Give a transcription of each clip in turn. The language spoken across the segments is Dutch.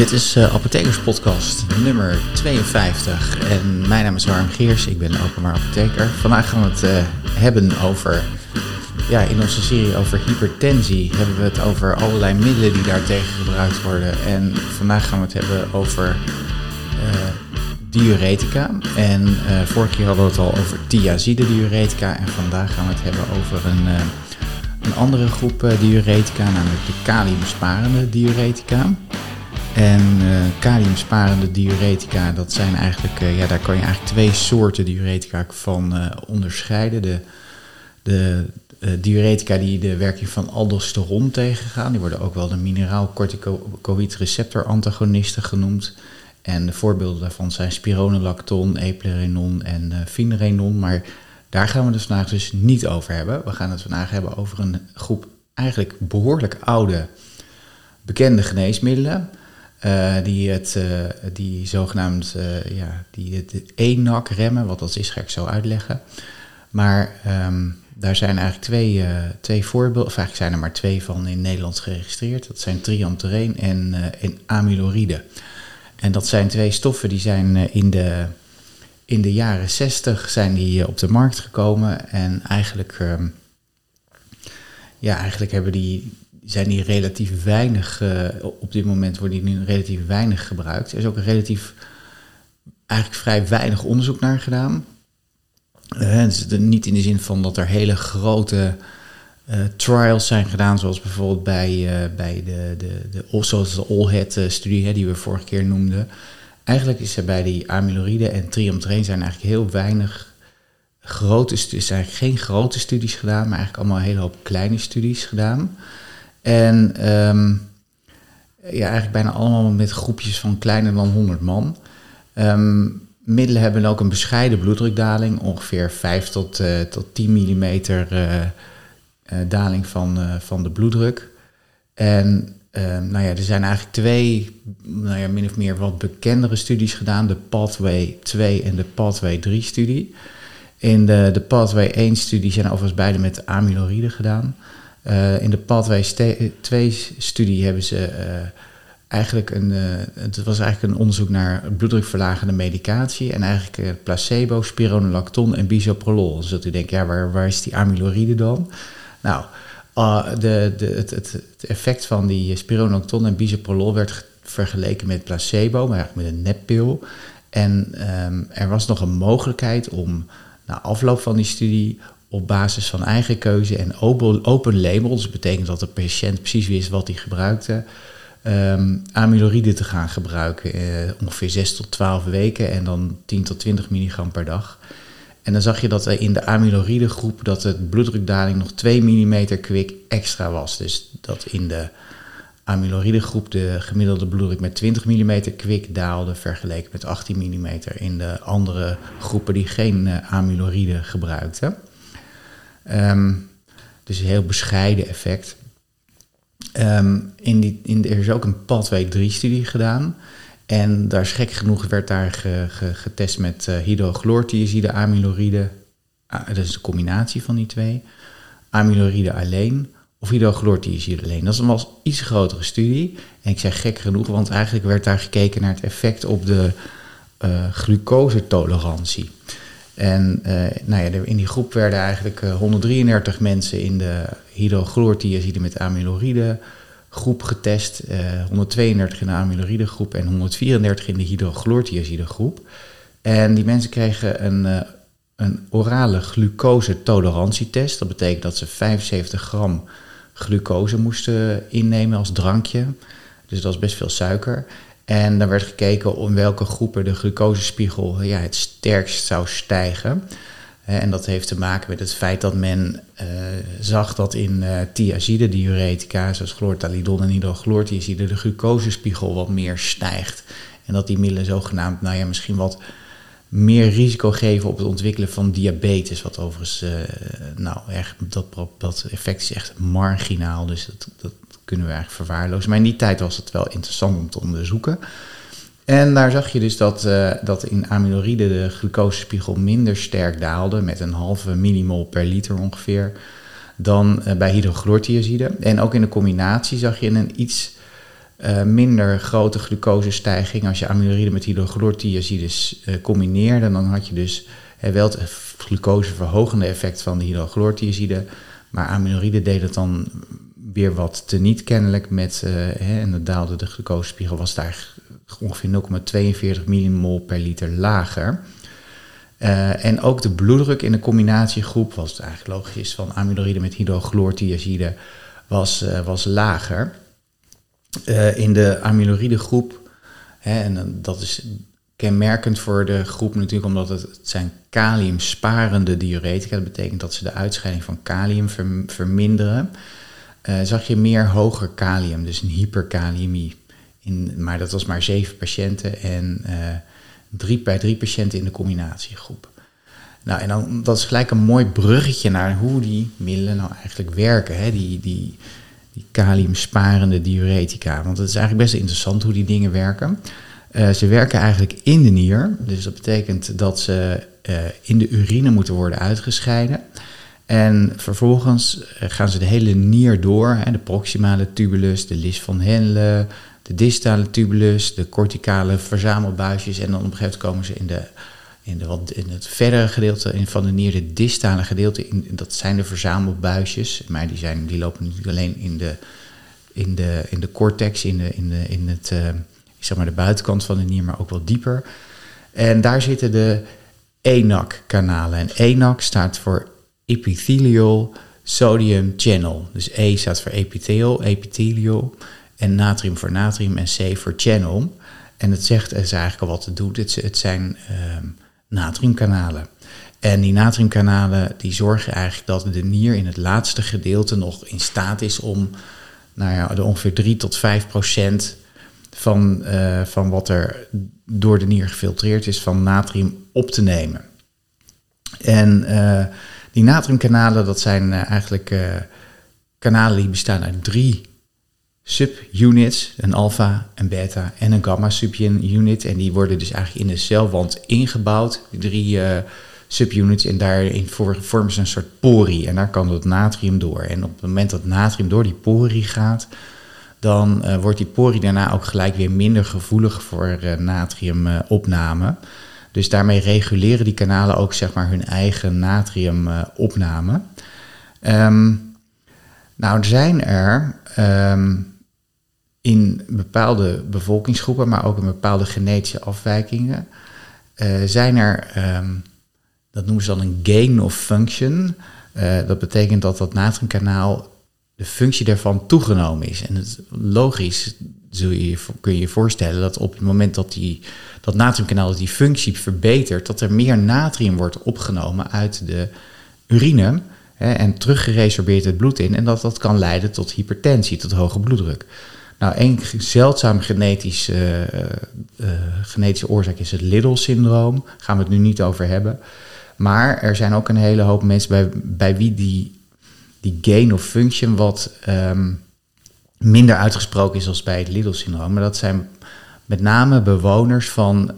Dit is uh, Apothekerspodcast nummer 52 en mijn naam is Harm Geers, ik ben openbaar apotheker. Vandaag gaan we het uh, hebben over, ja, in onze serie over hypertensie hebben we het over allerlei middelen die daartegen gebruikt worden. En vandaag gaan we het hebben over uh, diuretica. En vorige keer hadden we het al over thiazide diuretica en vandaag gaan we het hebben over een, een andere groep diuretica, namelijk de kaliumsparende diuretica. En uh, kaliumsparende diuretica, dat zijn eigenlijk, uh, ja, daar kan je eigenlijk twee soorten diuretica van uh, onderscheiden. De, de diuretica die de werking van aldosteron tegengaan, die worden ook wel de mineraal-corticoïd receptor antagonisten genoemd. En de voorbeelden daarvan zijn spironolacton, eplerenon en finerenon. Maar daar gaan we het vandaag dus niet over hebben. We gaan het vandaag hebben over een groep eigenlijk behoorlijk oude bekende geneesmiddelen. Uh, die, het, uh, die zogenaamd uh, ja, die het ENAC remmen, wat dat is, ga ik zo uitleggen. Maar um, daar zijn eigenlijk twee, twee voorbeelden, of eigenlijk zijn er maar twee van in Nederland geregistreerd. Dat zijn triamtereen en, en amyloride. En dat zijn twee stoffen die zijn in de, in de jaren 60 zijn die op de markt gekomen. En eigenlijk, um, ja, eigenlijk hebben die zijn die relatief weinig, uh, op dit moment worden die nu relatief weinig gebruikt. Er is ook een relatief, eigenlijk vrij weinig onderzoek naar gedaan. Uh, dus niet in de zin van dat er hele grote uh, trials zijn gedaan, zoals bijvoorbeeld bij, bij de, de, de, zoals de Allhead-studie die we vorige keer noemden. Eigenlijk is er bij die amyloride en triamtereen zijn eigenlijk heel weinig grote studies, zijn geen grote studies gedaan, maar eigenlijk allemaal een hele hoop kleine studies gedaan. En um, ja, eigenlijk bijna allemaal met groepjes van kleiner dan 100 man. Um, middelen hebben ook een bescheiden bloeddrukdaling, ongeveer 5 tot, uh, tot 10 mm uh, uh, daling van, van de bloeddruk. En nou ja, er zijn eigenlijk twee, nou ja, min of meer wat bekendere studies gedaan, de Pathway 2 en de Pathway 3 studie. In de, de Pathway 1-studie zijn overigens beide met amyloride gedaan. Uh, in de Pathway 2-studie hebben ze uh, eigenlijk een, uh, het was eigenlijk een onderzoek naar bloeddrukverlagende medicatie en eigenlijk placebo, spironolacton en bisoprolol. Dus dat u denkt, ja, waar, waar is die amyloride dan? Nou, de, de, het, het, effect van die spironolacton en bisoprolol werd vergeleken met placebo, maar eigenlijk met een neppil. En um, er was nog een mogelijkheid om na afloop van die studie op basis van eigen keuze en open, open label, dus betekent dat de patiënt precies wist wat hij gebruikte, um, amyloride te gaan gebruiken. Uh, ongeveer 6 tot 12 weken en dan 10 tot 20 milligram per dag. En dan zag je dat in de amyloride groep dat de bloeddrukdaling nog 2 mm kwik extra was. Dus dat in de amyloride groep de gemiddelde bloeddruk met 20 mm kwik daalde vergeleken met 18 mm in de andere groepen die geen uh, amyloride gebruikten. Um, dus een heel bescheiden effect. Um, in die, in, er is ook een Pathway 3-studie gedaan. En daar is gek genoeg werd daar ge, ge, getest met uh, hydrochlorthiazide, amyloride. Uh, dat is de combinatie van die twee. Amyloride alleen of hydrochlorthiazide alleen. Dat is een iets grotere studie. En ik zeg gek genoeg, want eigenlijk werd daar gekeken naar het effect op de uh, glucosetolerantie. En uh, nou ja, in die groep werden eigenlijk 133 eh, mensen in de hydrochlorthiazide met amyloride groep getest. Uh, 132 in de amyloride groep en 134 in de hydrochlorthiazide groep. En die mensen kregen een, een orale glucose-tolerantietest. Dat betekent dat ze 75 gram glucose moesten innemen als drankje. Dus dat is best veel suiker. En dan werd gekeken om welke groepen de glucosespiegel ja, het sterkst zou stijgen. En dat heeft te maken met het feit dat men uh, zag dat in uh, thiazide diuretica, zoals chlortalidon en hydrochlorthiazide, de glucosespiegel wat meer stijgt. En dat die middelen zogenaamd, nou ja, misschien wat meer risico geven op het ontwikkelen van diabetes. Wat overigens, uh, nou, echt, dat, dat effect is echt marginaal. Dus dat, dat kunnen we eigenlijk verwaarlozen. Maar in die tijd was het wel interessant om te onderzoeken. En daar zag je dus dat, uh, dat in amyloride de glucosespiegel minder sterk daalde, met een halve millimol per liter ongeveer, dan uh, bij hydrochlorthiazide. En ook in de combinatie zag je een iets uh, minder grote glucosestijging. Als je amyloride met hydrochlorothiazides uh, combineerde, dan had je dus wel het glucoseverhogende effect van de hydrochlorothiazide. Maar amyloride deed het dan weer wat te niet kennelijk met, hè, en dan daalde de glucosespiegel, was daar ongeveer 0,42 millimol per liter lager. Uh, en ook de bloeddruk in de combinatiegroep, was eigenlijk logisch, van amyloride met hydrochlorothiazide, was, uh, was lager. Uh, in de amyloride groep, hè, en dat is kenmerkend voor de groep natuurlijk omdat het, zijn kaliumsparende diuretica. Dat betekent dat ze de uitscheiding van kalium verminderen. zag je meer hoger kalium, dus een hyperkaliumie. In, maar dat was maar zeven patiënten en drie bij drie patiënten in de combinatiegroep. Nou, en dan, dat is gelijk een mooi bruggetje naar hoe die middelen nou eigenlijk werken. Hè? Die, die, die kaliumsparende diuretica. Want het is eigenlijk best interessant hoe die dingen werken. Uh, ze werken eigenlijk in de nier. Dus dat betekent dat ze uh, in de urine moeten worden uitgescheiden. En vervolgens eh, gaan ze de hele nier door. De proximale tubulus, de lis van Henle, de distale tubulus, de corticale verzamelbuisjes. En dan op een gegeven moment komen ze in, de, in, de, wat, in het verdere gedeelte van de nier, de distale gedeelte. In, dat zijn de verzamelbuisjes. Maar die, zijn, die lopen niet alleen in de, in de, in de cortex, in, de, in, de, in het, uh, zeg maar de buitenkant van de nier, maar ook wel dieper. En daar zitten de ENAC-kanalen. En ENAC staat voor Epithelial Sodium Channel. Dus E staat voor epithelial, epithelial en natrium voor natrium en C voor channel. En het zegt is eigenlijk al wat het doet. Het, het zijn uh, natriumkanalen. En die natriumkanalen die zorgen eigenlijk dat de nier in het laatste gedeelte nog in staat is om nou ja, de ongeveer 3 tot 5 procent van, uh, van wat er door de nier gefiltreerd is van natrium op te nemen. En uh, die natriumkanalen, dat zijn uh, eigenlijk kanalen die bestaan uit drie subunits, een alpha, een beta en een gamma subunit. En die worden dus eigenlijk in de celwand ingebouwd, drie uh, subunits. En daarin vormen ze een soort pori en daar kan het natrium door. En op het moment dat natrium door die pori gaat, dan uh, wordt die pori daarna ook gelijk weer minder gevoelig voor uh, natriumopname. dus daarmee reguleren die kanalen ook zeg maar hun eigen natriumopname. Um, nou zijn er um, in bepaalde bevolkingsgroepen, maar ook in bepaalde genetische afwijkingen, uh, zijn er, um, dat noemen ze dan een gain of function. Uh, dat betekent dat dat natriumkanaal, de functie daarvan toegenomen is. En het, logisch zul je, kun je je voorstellen dat op het moment dat die, dat natriumkanaal die functie verbetert, dat er meer natrium wordt opgenomen uit de urine en teruggeresorbeerd het bloed in. En dat dat kan leiden tot hypertensie, tot hoge bloeddruk. Nou, één zeldzaam genetisch, uh, genetische oorzaak is het Liddle-syndroom. Daar gaan we het nu niet over hebben. Maar er zijn ook een hele hoop mensen bij, bij wie die, die gain of function wat um, minder uitgesproken is als bij het Liddle-syndroom. Maar dat zijn met name bewoners van,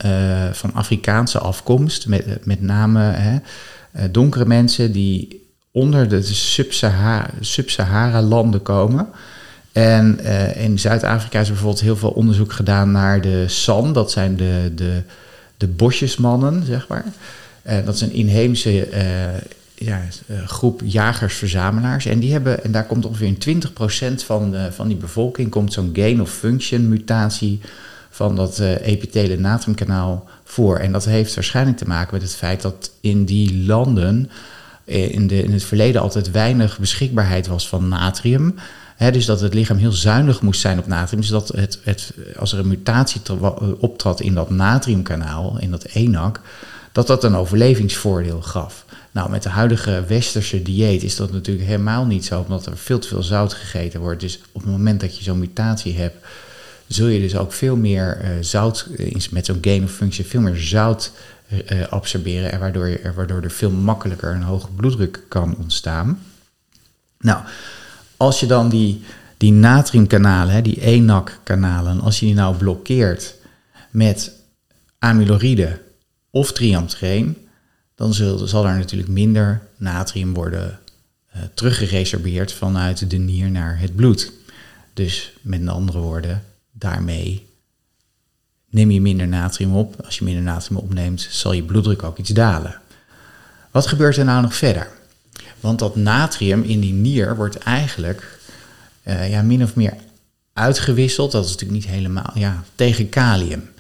van Afrikaanse afkomst. Met, met name hè, donkere mensen die onder de Sub-Sahara-landen komen. En uh, in Zuid-Afrika is bijvoorbeeld heel veel onderzoek gedaan naar de San. Dat zijn de, de, de bosjesmannen, zeg maar. Dat is een inheemse uh, ja, groep jagers-verzamelaars. En, die hebben, en daar komt ongeveer 20% van, van die bevolking... komt zo'n gain-of-function mutatie van dat epithele natriumkanaal voor. En dat heeft waarschijnlijk te maken met het feit dat in die landen... in, de, in het verleden altijd weinig beschikbaarheid was van natrium dus dat het lichaam heel zuinig moest zijn op natrium. Dus dat het, het, als er een mutatie optrad in dat natriumkanaal, in dat ENAC, dat dat een overlevingsvoordeel gaf. Nou, met de huidige westerse dieet is dat natuurlijk helemaal niet zo, omdat er veel te veel zout gegeten wordt. Dus op het moment dat je zo'n mutatie hebt, zul je dus ook veel meer uh, zout, met zo'n gain of function, veel meer zout uh, absorberen. En waardoor, je, waardoor er veel makkelijker een hoge bloeddruk kan ontstaan. Nou, als je dan die, die natriumkanalen, die ENAC-kanalen, als je die nou blokkeert met amyloride of triamtreen, dan zal, zal er natuurlijk minder natrium worden uh, teruggeresorbeerd vanuit de nier naar het bloed. Dus met andere woorden, daarmee neem je minder natrium op. Als je minder natrium opneemt, zal je bloeddruk ook iets dalen. Wat gebeurt er nou nog verder? Want dat natrium in die nier wordt eigenlijk uh, ja, min of meer uitgewisseld. Dat is natuurlijk niet helemaal ja, tegen kalium.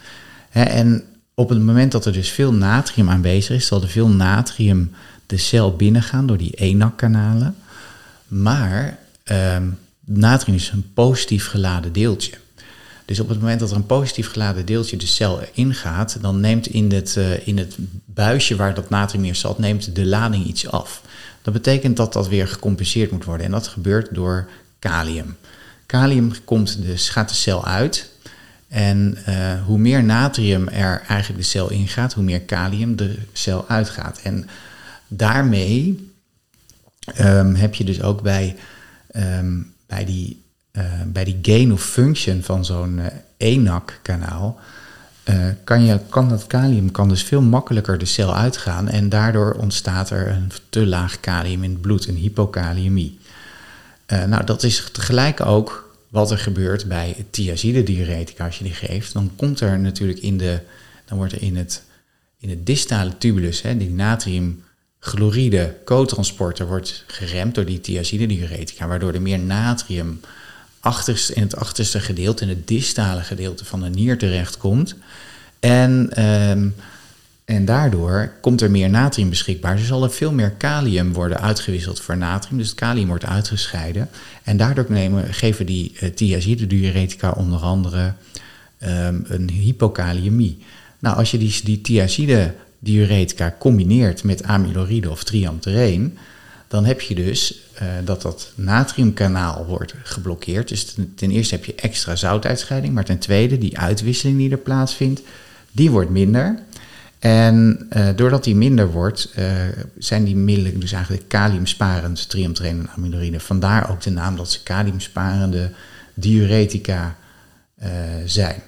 en op het moment dat er dus veel natrium aanwezig is, zal er veel natrium de cel binnengaan door die ENAC-kanalen. Maar ehm, natrium is een positief geladen deeltje. Dus op het moment dat er een positief geladen deeltje de cel ingaat, dan neemt in het, uh, in het buisje waar dat natrium in zat, neemt de lading iets af. Dat betekent dat dat weer gecompenseerd moet worden. En dat gebeurt door kalium. Kalium komt dus, gaat de cel uit. En uh, hoe meer natrium er eigenlijk de cel ingaat, hoe meer kalium de cel uitgaat. En daarmee um, heb je dus ook bij, um, bij die bij die gain of function van zo'n ENAC-kanaal, uh, kan, je, kan dat kalium kan dus veel makkelijker de cel uitgaan en daardoor ontstaat er een te laag kalium in het bloed, een hypokaliëmie. nou, dat is tegelijk ook wat er gebeurt bij thiazide-diuretica als je die geeft. Dan komt er natuurlijk in de, dan wordt er in het, in het distale tubulus, hè, die natriumchloride co-transporter wordt geremd door die thiazide-diuretica, waardoor er meer natrium achterste, in het achterste gedeelte, in het distale gedeelte van de nier terechtkomt. En, ehm, en daardoor komt er meer natrium beschikbaar. Dus zal er veel meer kalium worden uitgewisseld voor natrium. Dus het kalium wordt uitgescheiden. En daardoor nemen, geven die uh, thiazide-diuretica onder andere um, een hypokaliëmie. Nou, als je die, die thiazide-diuretica combineert met amyloride of triamtereen dan heb je dus uh, dat dat natriumkanaal wordt geblokkeerd. Dus ten, eerste heb je extra zoutuitscheiding, maar ten tweede die uitwisseling die er plaatsvindt, die wordt minder. En uh, doordat die minder wordt, uh, zijn die middelen dus eigenlijk kaliumsparend, triamtereen en. Vandaar ook de naam dat ze kaliumsparende diuretica zijn.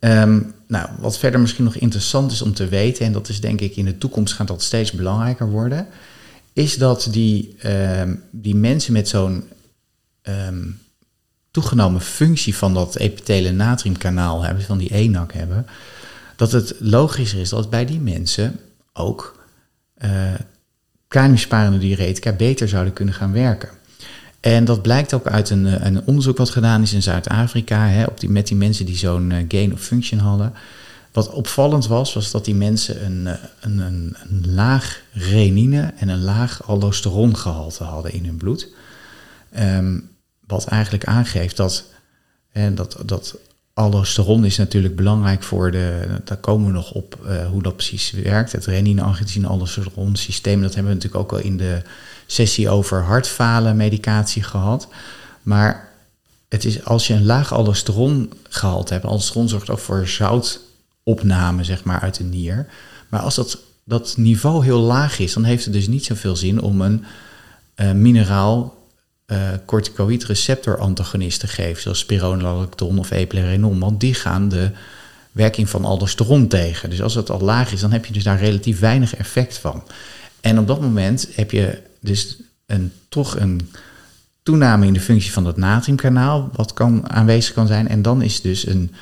Um, nou, wat verder misschien nog interessant is om te weten, en dat is denk ik in de toekomst gaat dat steeds belangrijker worden, is dat die, ehm, die mensen met zo'n ehm, toegenomen functie van dat epithele natriumkanaal hebben, van die ENAC hebben, dat het logischer is dat bij die mensen ook uh, diuretica beter zouden kunnen gaan werken. En dat blijkt ook uit een, eh, een onderzoek wat gedaan is in Zuid-Afrika, met die mensen die zo'n uh, gain of function hadden. Wat opvallend was, was dat die mensen een, eh, een, een, een laag renine en een laag allosterongehalte hadden in hun bloed. Um, wat eigenlijk aangeeft dat, en dat, dat allosteron is natuurlijk belangrijk voor de, daar komen we nog op uh, hoe dat precies werkt. Het renine-angiotensine allosteron systeem, dat hebben we natuurlijk ook al in de sessie over hartfalen medicatie gehad. Maar het is als je een laag allosteron gehalte hebt, allosteron zorgt ook voor zout opname zeg maar, uit de nier. Maar als dat, dat niveau heel laag is, dan heeft het dus niet zoveel zin om een uh, mineraal uh, corticoïd receptor antagonist te geven, zoals spironolacton of eplerenol, want die gaan de werking van aldosteron tegen. Dus als het al laag is, dan heb je dus daar relatief weinig effect van. En op dat moment heb je dus een, toch een toename in de functie van dat natriumkanaal, wat kan, aanwezig kan zijn. En dan is dus een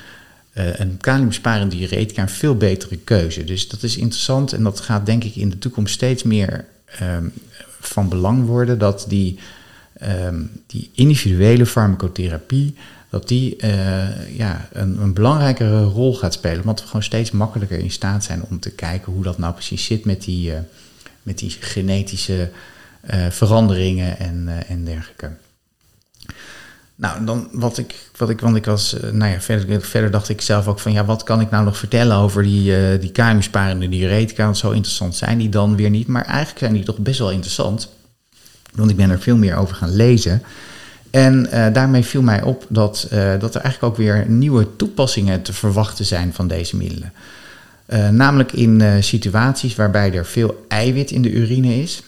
uh, een kaliumsparende diuretica een veel betere keuze. Dus dat is interessant en dat gaat denk ik in de toekomst steeds meer um, van belang worden dat die, um, die individuele farmacotherapie dat die uh, ja, een, een, belangrijkere rol gaat spelen. Want we gewoon steeds makkelijker in staat zijn om te kijken hoe dat nou precies zit met die, uh, met die genetische veranderingen en, en dergelijke. Nou, dan wat ik, wat ik, want ik was, eh, nou ja, verder, dacht ik zelf ook van, ja, wat kan ik nou nog vertellen over die, uh, die diuretica? Want zo interessant zijn die dan weer niet. Maar eigenlijk zijn die toch best wel interessant. Want ik ben er veel meer over gaan lezen. En uh, daarmee viel mij op dat, dat er eigenlijk ook weer nieuwe toepassingen te verwachten zijn van deze middelen. Namelijk in situaties waarbij er veel eiwit in de urine is.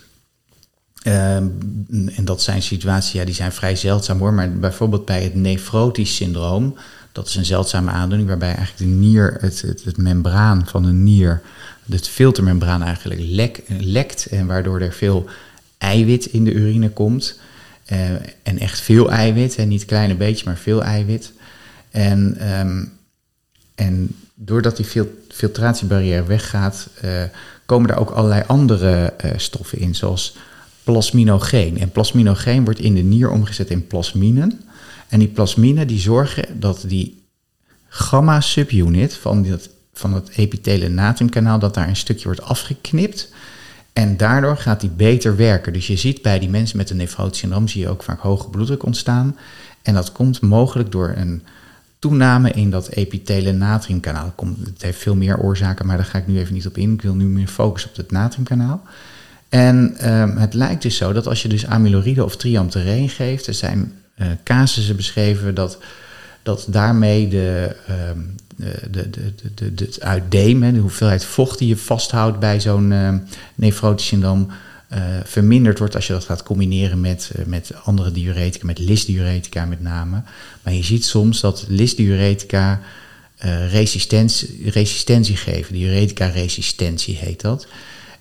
Ehm, en dat zijn situaties, ja, die zijn vrij zeldzaam hoor. Maar bijvoorbeeld bij het nefrotisch syndroom, dat is een zeldzame aandoening waarbij eigenlijk de nier, het, het, membraan van de nier, het filtermembraan eigenlijk lek, lekt. En waardoor er veel eiwit in de urine komt. Uh, en echt veel eiwit, en niet een kleine beetje, maar veel eiwit. En, ehm, en doordat die filtratiebarrière weggaat, uh, komen er ook allerlei andere stoffen in, zoals plasminogeen. En plasminogeen wordt in de nier omgezet in plasminen. En die plasminen die zorgen dat die gamma-subunit van, dat, van het epithele natriumkanaal, dat daar een stukje wordt afgeknipt. En daardoor gaat die beter werken. Dus je ziet bij die mensen met een nefrotisch syndroom zie je ook vaak hoge bloeddruk ontstaan. En dat komt mogelijk door een toename in dat epithele natriumkanaal. Het heeft veel meer oorzaken, maar daar ga ik nu even niet op in. Ik wil nu meer focussen op het natriumkanaal. En um, het lijkt dus zo dat als je dus amyloride of triamtereen geeft, er zijn uh, casussen beschreven dat, dat daarmee de, um, de, de, de, de, het uitdemen, de hoeveelheid vocht die je vasthoudt bij zo'n uh, nefrotisch syndroom, uh, verminderd wordt als je dat gaat combineren met, uh, met andere diuretica, met lisdiuretica met name. Maar je ziet soms dat lisdiuretica resistentie, resistentie geven, diuretica-resistentie heet dat.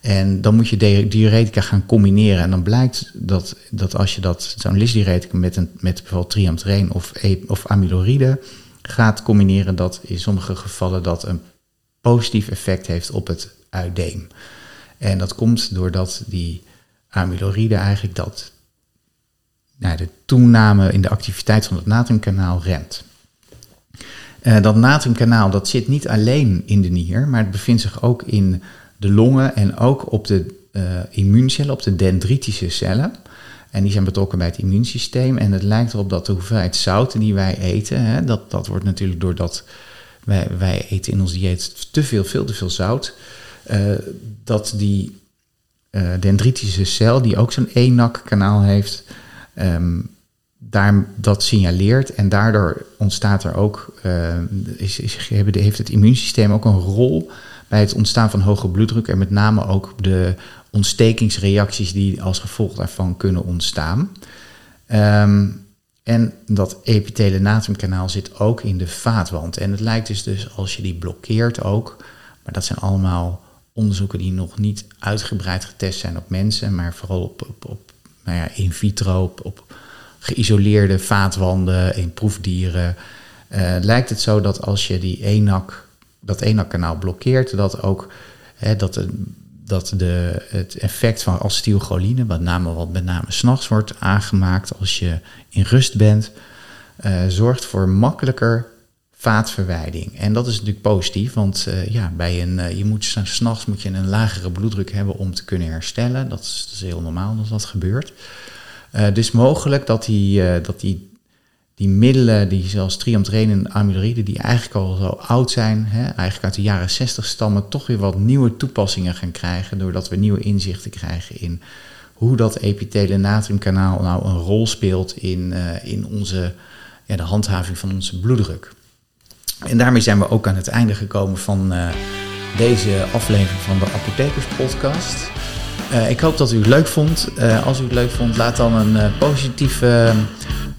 En dan moet je diuretica gaan combineren. En dan blijkt dat, dat als je dat, zo'n lisdiuretica met, een, met bijvoorbeeld triamtereen of, e, of amyloride gaat combineren, dat in sommige gevallen dat een positief effect heeft op het uitdeem. En dat komt doordat die amyloride eigenlijk dat, nou, de toename in de activiteit van het natriumkanaal remt. Uh, dat natriumkanaal dat zit niet alleen in de nier, maar het bevindt zich ook in de longen en ook op de uh, immuuncellen, op de dendritische cellen. En die zijn betrokken bij het immuunsysteem. En het lijkt erop dat de hoeveelheid zouten die wij eten, hè, dat, dat wordt natuurlijk doordat wij, wij eten in ons dieet te veel, veel te veel zout. Uh, dat die uh, dendritische cel, die ook zo'n ENAC-kanaal heeft, um, daar, dat signaleert. En daardoor ontstaat er ook, is, is, heeft het immuunsysteem ook een rol bij het ontstaan van hoge bloeddruk en met name ook de ontstekingsreacties die als gevolg daarvan kunnen ontstaan. Um, en dat epithele natriumkanaal zit ook in de vaatwand. En het lijkt dus, dus als je die blokkeert ook, maar dat zijn allemaal onderzoeken die nog niet uitgebreid getest zijn op mensen, maar vooral op, op, op nou ja, in vitro, op, geïsoleerde vaatwanden, in proefdieren. Uh, lijkt het zo dat als je die ENAC dat ene kanaal blokkeert, dat ook hè, dat, dat de, het effect van acetylcholine, wat name, wat met name s'nachts wordt aangemaakt als je in rust bent, uh, zorgt voor makkelijker vaatverwijding. En dat is natuurlijk positief, want uh, ja, bij een, uh, je moet s'nachts moet je een lagere bloeddruk hebben om te kunnen herstellen. Dat is, dat is heel normaal dat dat gebeurt. dus mogelijk dat die, dat die die middelen, die zoals triamtereen en amyloride, die eigenlijk al zo oud zijn, hè, eigenlijk uit de jaren 60 stammen, toch weer wat nieuwe toepassingen gaan krijgen, doordat we nieuwe inzichten krijgen in hoe dat epithele natriumkanaal nou een rol speelt in, uh, in onze, ja, de handhaving van onze bloeddruk. En daarmee zijn we ook aan het einde gekomen van uh, deze aflevering van de Apothekers Podcast. Uh, ik hoop dat u het leuk vond. als u het leuk vond, laat dan een positieve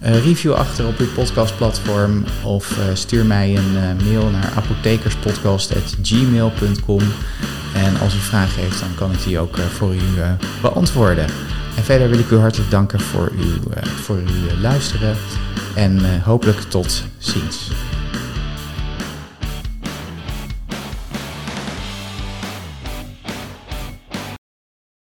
review achter op uw podcastplatform of uh, stuur mij een uh, mail naar apothekerspodcast.gmail.com. En als u vragen heeft, dan kan ik die ook voor u beantwoorden. En verder wil ik u hartelijk danken voor uw, voor uw luisteren en hopelijk tot ziens.